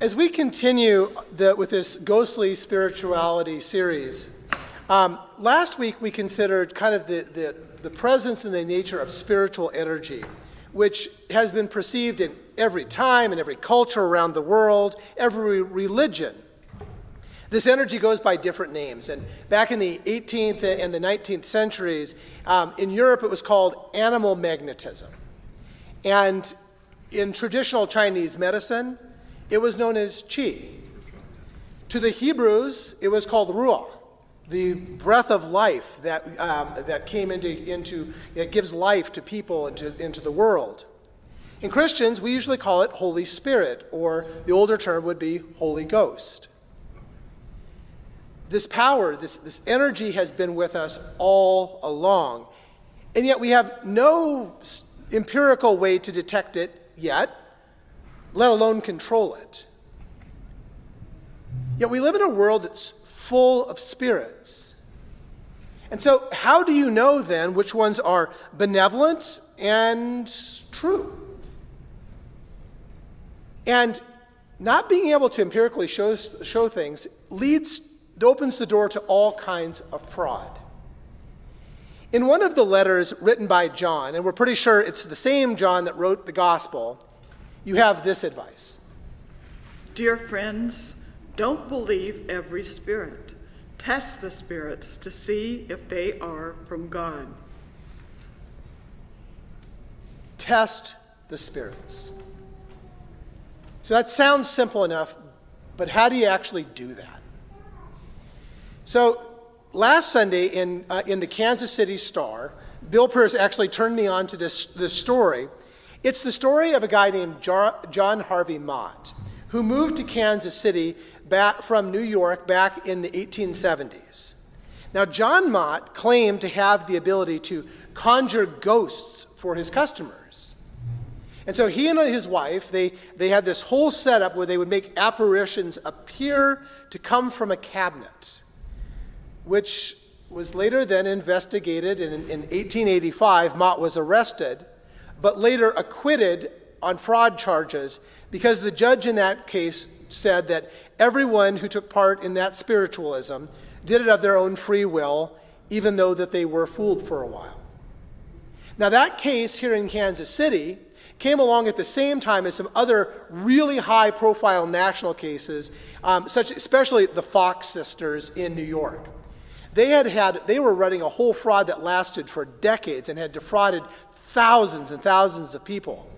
As we continue the, with this ghostly spirituality series, um, last week we considered kind of the, the, the presence and the nature of spiritual energy, which has been perceived in every time and every culture around the world, every religion. This energy goes by different names. And back in the 18th and the 19th centuries, um, in Europe it was called animal magnetism. And in traditional Chinese medicine, it was known as qi. To the Hebrews, it was called ruah, the breath of life that, um, that came into, into, it gives life to people and to, into the world. In Christians, we usually call it Holy Spirit, or the older term would be Holy Ghost. This power, this, this energy has been with us all along, and yet we have no empirical way to detect it yet let alone control it. Yet we live in a world that's full of spirits. And so, how do you know then which ones are benevolent and true? And not being able to empirically show, show things leads, opens the door to all kinds of fraud. In one of the letters written by John, and we're pretty sure it's the same John that wrote the gospel, you have this advice Dear friends, don't believe every spirit. Test the spirits to see if they are from God. Test the spirits. So that sounds simple enough, but how do you actually do that? So last Sunday in, uh, in the Kansas City Star, Bill Pierce actually turned me on to this, this story it's the story of a guy named John Harvey Mott, who moved to Kansas City back from New York back in the 1870s. Now, John Mott claimed to have the ability to conjure ghosts for his customers. And so he and his wife, they, they had this whole setup where they would make apparitions appear to come from a cabinet, which was later then investigated. And in, in 1885, Mott was arrested but later acquitted on fraud charges because the judge in that case said that everyone who took part in that spiritualism did it of their own free will, even though that they were fooled for a while. Now that case here in Kansas City came along at the same time as some other really high profile national cases, um, such especially the Fox sisters in New York. They had had they were running a whole fraud that lasted for decades and had defrauded thousands and thousands of people.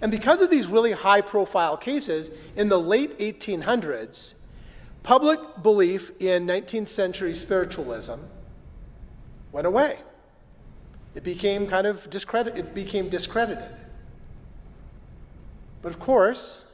And because of these really high profile cases, in the late 1800s, public belief in 19th century spiritualism went away. It became kind of discredited, it became discredited. But of course,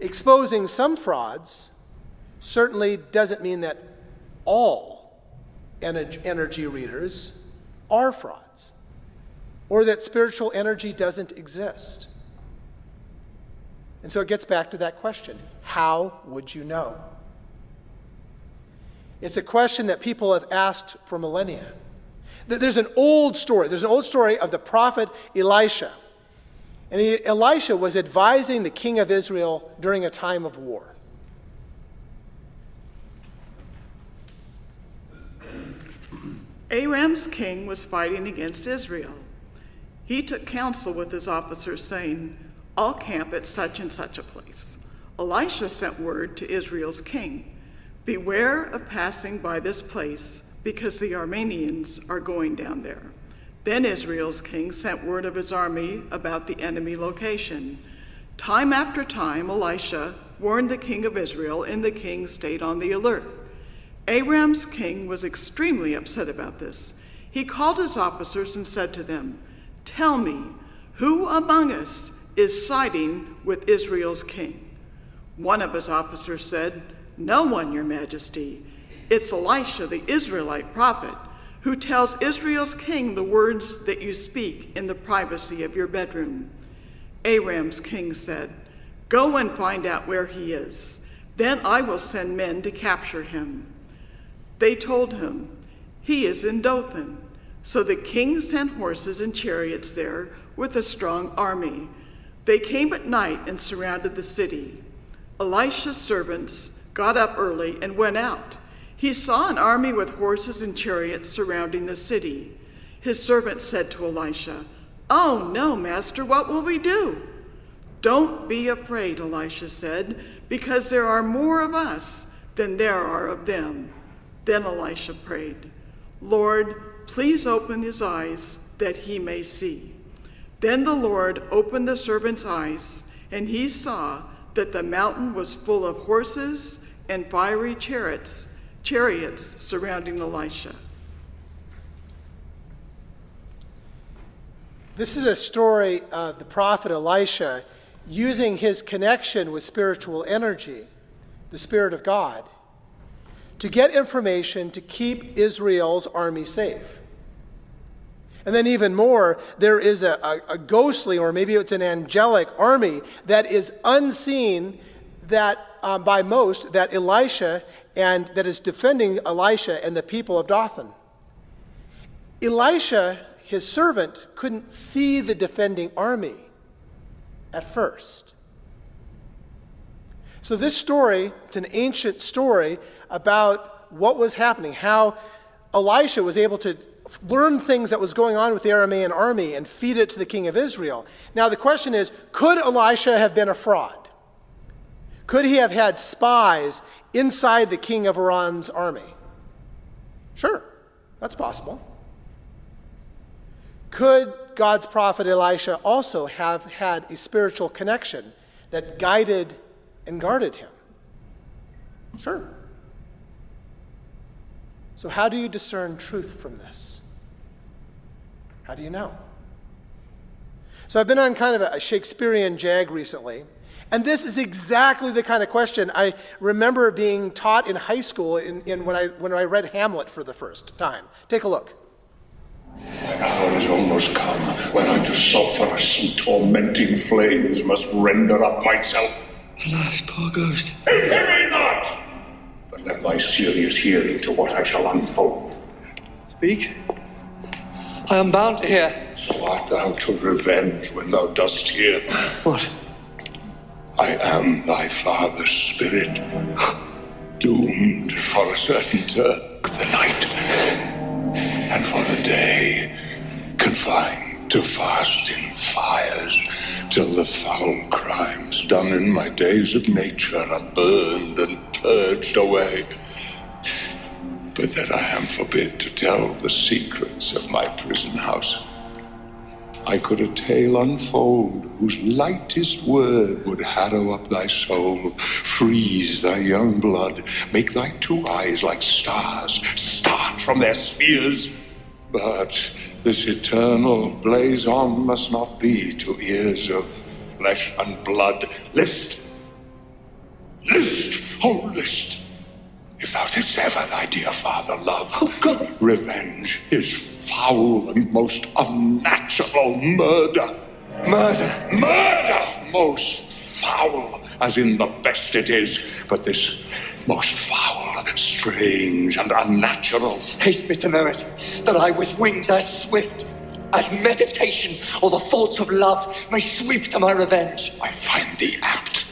exposing some frauds certainly doesn't mean that all energy readers are frauds or that spiritual energy doesn't exist. And so it gets back to that question how would you know? It's a question that people have asked for millennia. There's an old story. There's an old story of the prophet Elisha. And Elisha was advising the king of Israel during a time of war. Aram's king was fighting against Israel. He took counsel with his officers, saying, I'll camp at such and such a place. Elisha sent word to Israel's king Beware of passing by this place, because the Arameans are going down there. Then Israel's king sent word of his army about the enemy location. Time after time, Elisha warned the king of Israel, and the king stayed on the alert. Aram's king was extremely upset about this. He called his officers and said to them, Tell me, who among us is siding with Israel's king? One of his officers said, No one, your majesty. It's Elisha, the Israelite prophet, who tells Israel's king the words that you speak in the privacy of your bedroom. Aram's king said, Go and find out where he is. Then I will send men to capture him. They told him, He is in Dothan. So the king sent horses and chariots there with a strong army. They came at night and surrounded the city. Elisha's servants got up early and went out. He saw an army with horses and chariots surrounding the city. His servants said to Elisha, Oh, no, master, what will we do? Don't be afraid, Elisha said, because there are more of us than there are of them. Then Elisha prayed, Lord, please open his eyes that he may see. Then the Lord opened the servant's eyes, and he saw that the mountain was full of horses and fiery chariots, chariots surrounding Elisha. This is a story of the prophet Elisha using his connection with spiritual energy, the Spirit of God, to get information to keep Israel's army safe. And then, even more, there is a, a, a, ghostly, or maybe it's an angelic army that is unseen that, um, by most, that Elisha and that is defending Elisha and the people of Dothan. Elisha, his servant, couldn't see the defending army at first. So, this story, it's an ancient story about what was happening, how Elisha was able to learn things that was going on with the Aramean army and feed it to the king of Israel. Now, the question is could Elisha have been a fraud? Could he have had spies inside the king of Aram's army? Sure, that's possible. Could God's prophet Elisha also have had a spiritual connection that guided and guarded him? Sure. So, how do you discern truth from this? How do you know? So, I've been on kind of a Shakespearean jag recently, and this is exactly the kind of question I remember being taught in high school in, in when, I, when I read Hamlet for the first time. Take a look. My hour is almost come when I to sulphurous and tormenting flames must render up myself. Alas, poor ghost. Pity me not! But let my serious hearing to what I shall unfold. Speak. I am bound to hear. So art thou to revenge when thou dost hear. What? I am thy father's spirit, doomed for a certain turn the night, and for the day confined to fasting fires till the foul crimes done in my days of nature are burned and purged away. But that I am forbid to tell the secrets of my prison house. I could a tale unfold whose lightest word would harrow up thy soul, freeze thy young blood, make thy two eyes like stars start from their spheres. But this eternal blazon must not be to ears of flesh and blood. List! List! Oh, list! If thou didst ever thy dear father love, Oh, God. revenge is foul and most unnatural murder. Murder. Murder! Most foul, as in the best it is, but this most foul, strange, and unnatural. Haste me to know it, that I with wings as swift as meditation or the thoughts of love may sweep to my revenge. I find thee apt.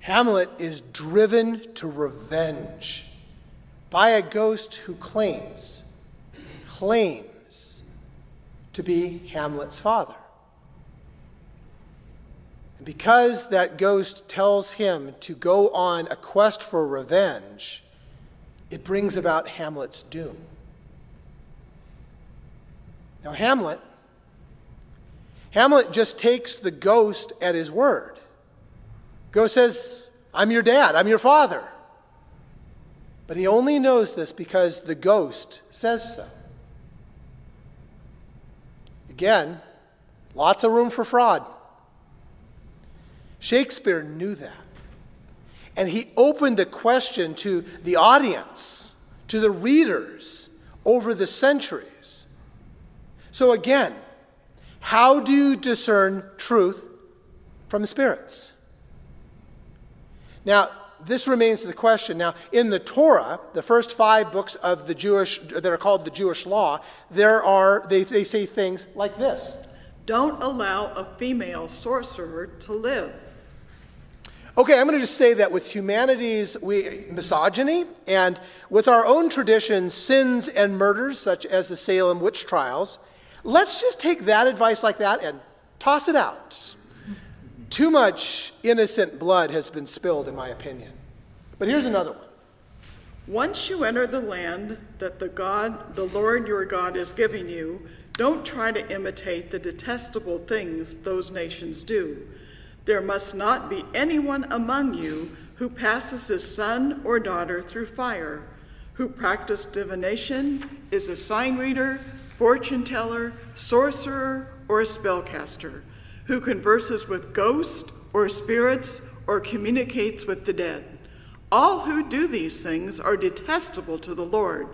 Hamlet is driven to revenge by a ghost who claims, claims to be Hamlet's father. Because that ghost tells him to go on a quest for revenge, it brings about Hamlet's doom. Now, Hamlet, Hamlet just takes the ghost at his word. Ghost says, I'm your dad, I'm your father. But he only knows this because the ghost says so. Again, lots of room for fraud. Shakespeare knew that. And he opened the question to the audience, to the readers over the centuries. So, again, how do you discern truth from spirits? Now, this remains the question. Now, in the Torah, the first five books of the Jewish that are called the Jewish law, there are they, they say things like this. Don't allow a female sorcerer to live. Okay, I'm going to just say that with humanity's we, misogyny and with our own traditions, sins and murders, such as the Salem witch trials, let's just take that advice like that and toss it out. Too much innocent blood has been spilled, in my opinion. But here's another one. Once you enter the land that the God, the Lord your God is giving you, don't try to imitate the detestable things those nations do. There must not be anyone among you who passes his son or daughter through fire, who practices divination, is a sign reader, fortune teller, sorcerer, or a spellcaster, who converses with ghosts or spirits or communicates with the dead. All who do these things are detestable to the Lord.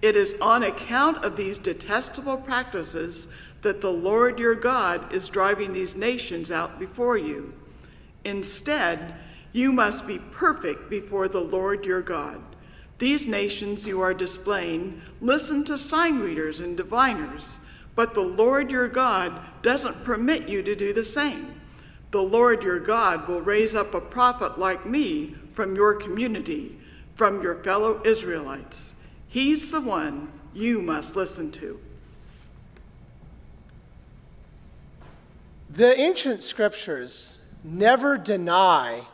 It is on account of these detestable practices that the Lord your God is driving these nations out before you. Instead, you must be perfect before the Lord your God. These nations you are displaying listen to sign readers and diviners, but the Lord your God doesn't permit you to do the same. The Lord your God will raise up a prophet like me from your community, from your fellow Israelites. He's the one you must listen to. The ancient scriptures never deny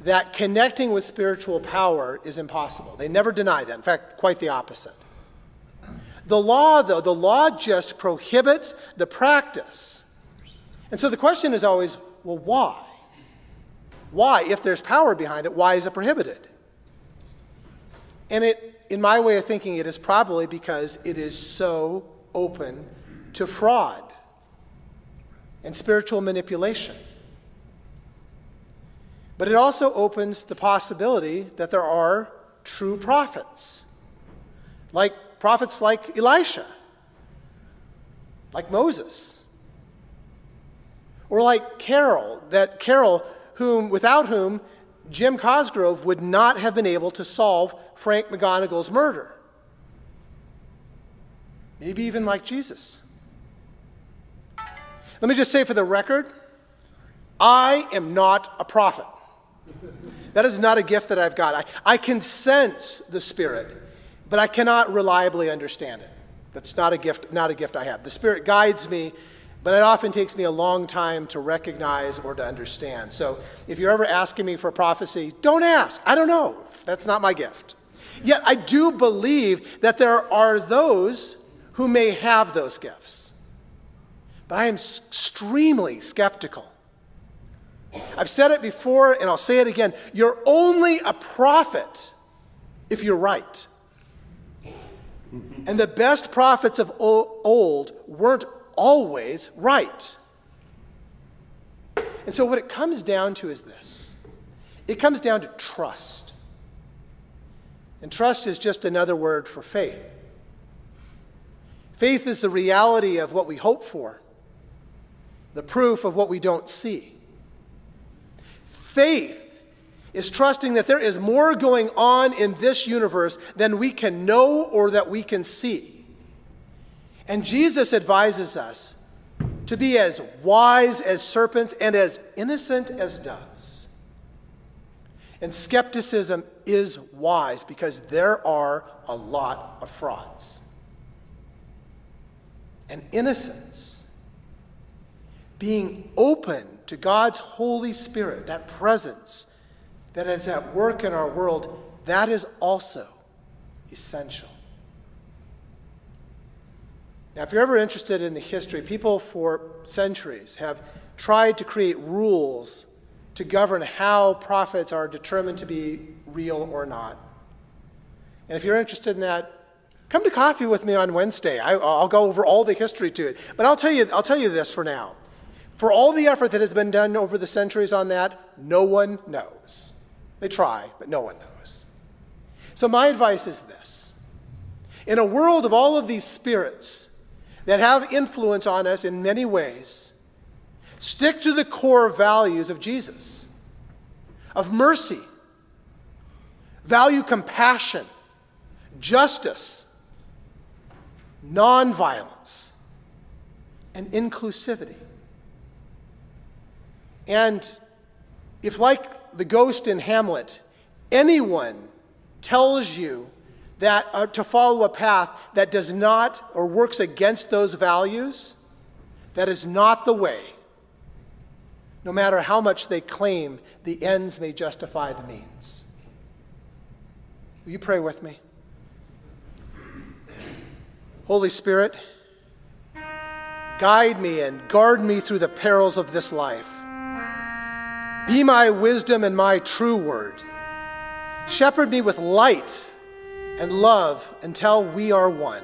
that connecting with spiritual power is impossible. They never deny that. In fact, quite the opposite. The law, though, the law just prohibits the practice. And so the question is always well, why? Why? If there's power behind it, why is it prohibited? And it in my way of thinking, it is probably because it is so open to fraud and spiritual manipulation. But it also opens the possibility that there are true prophets, like prophets like Elisha, like Moses, or like Carol, that Carol, whom without whom Jim Cosgrove would not have been able to solve Frank McGonigal's murder. Maybe even like Jesus. Let me just say for the record I am not a prophet. That is not a gift that I've got. I, I can sense the Spirit, but I cannot reliably understand it. That's not a gift, not a gift I have. The Spirit guides me but it often takes me a long time to recognize or to understand. So if you're ever asking me for prophecy, don't ask. I don't know. That's not my gift. Yet I do believe that there are those who may have those gifts. But I am extremely skeptical. I've said it before and I'll say it again. You're only a prophet if you're right. And the best prophets of old weren't always right. And so, what it comes down to is this it comes down to trust. And trust is just another word for faith. Faith is the reality of what we hope for, the proof of what we don't see. Faith is trusting that there is more going on in this universe than we can know or that we can see. And Jesus advises us to be as wise as serpents and as innocent as doves. And skepticism is wise because there are a lot of frauds. And innocence, being open to God's Holy Spirit, that presence that is at work in our world, that is also essential. Now, if you're ever interested in the history, people for centuries have tried to create rules to govern how prophets are determined to be real or not. And if you're interested in that, come to coffee with me on Wednesday. I, will go over all the history to it. But I'll tell you, I'll tell you this for now. For all the effort that has been done over the centuries on that, no one knows. They try, but no one knows. So my advice is this. In a world of all of these spirits, that have influence on us in many ways, stick to the core values of Jesus of mercy, value compassion, justice, nonviolence, and inclusivity. And if, like the ghost in Hamlet, anyone tells you that uh, to follow a path that does not or works against those values, that is not the way. No matter how much they claim the ends may justify the means. Will you pray with me? Holy Spirit, guide me and guard me through the perils of this life. Be my wisdom and my true word. Shepherd me with light and love until we are one.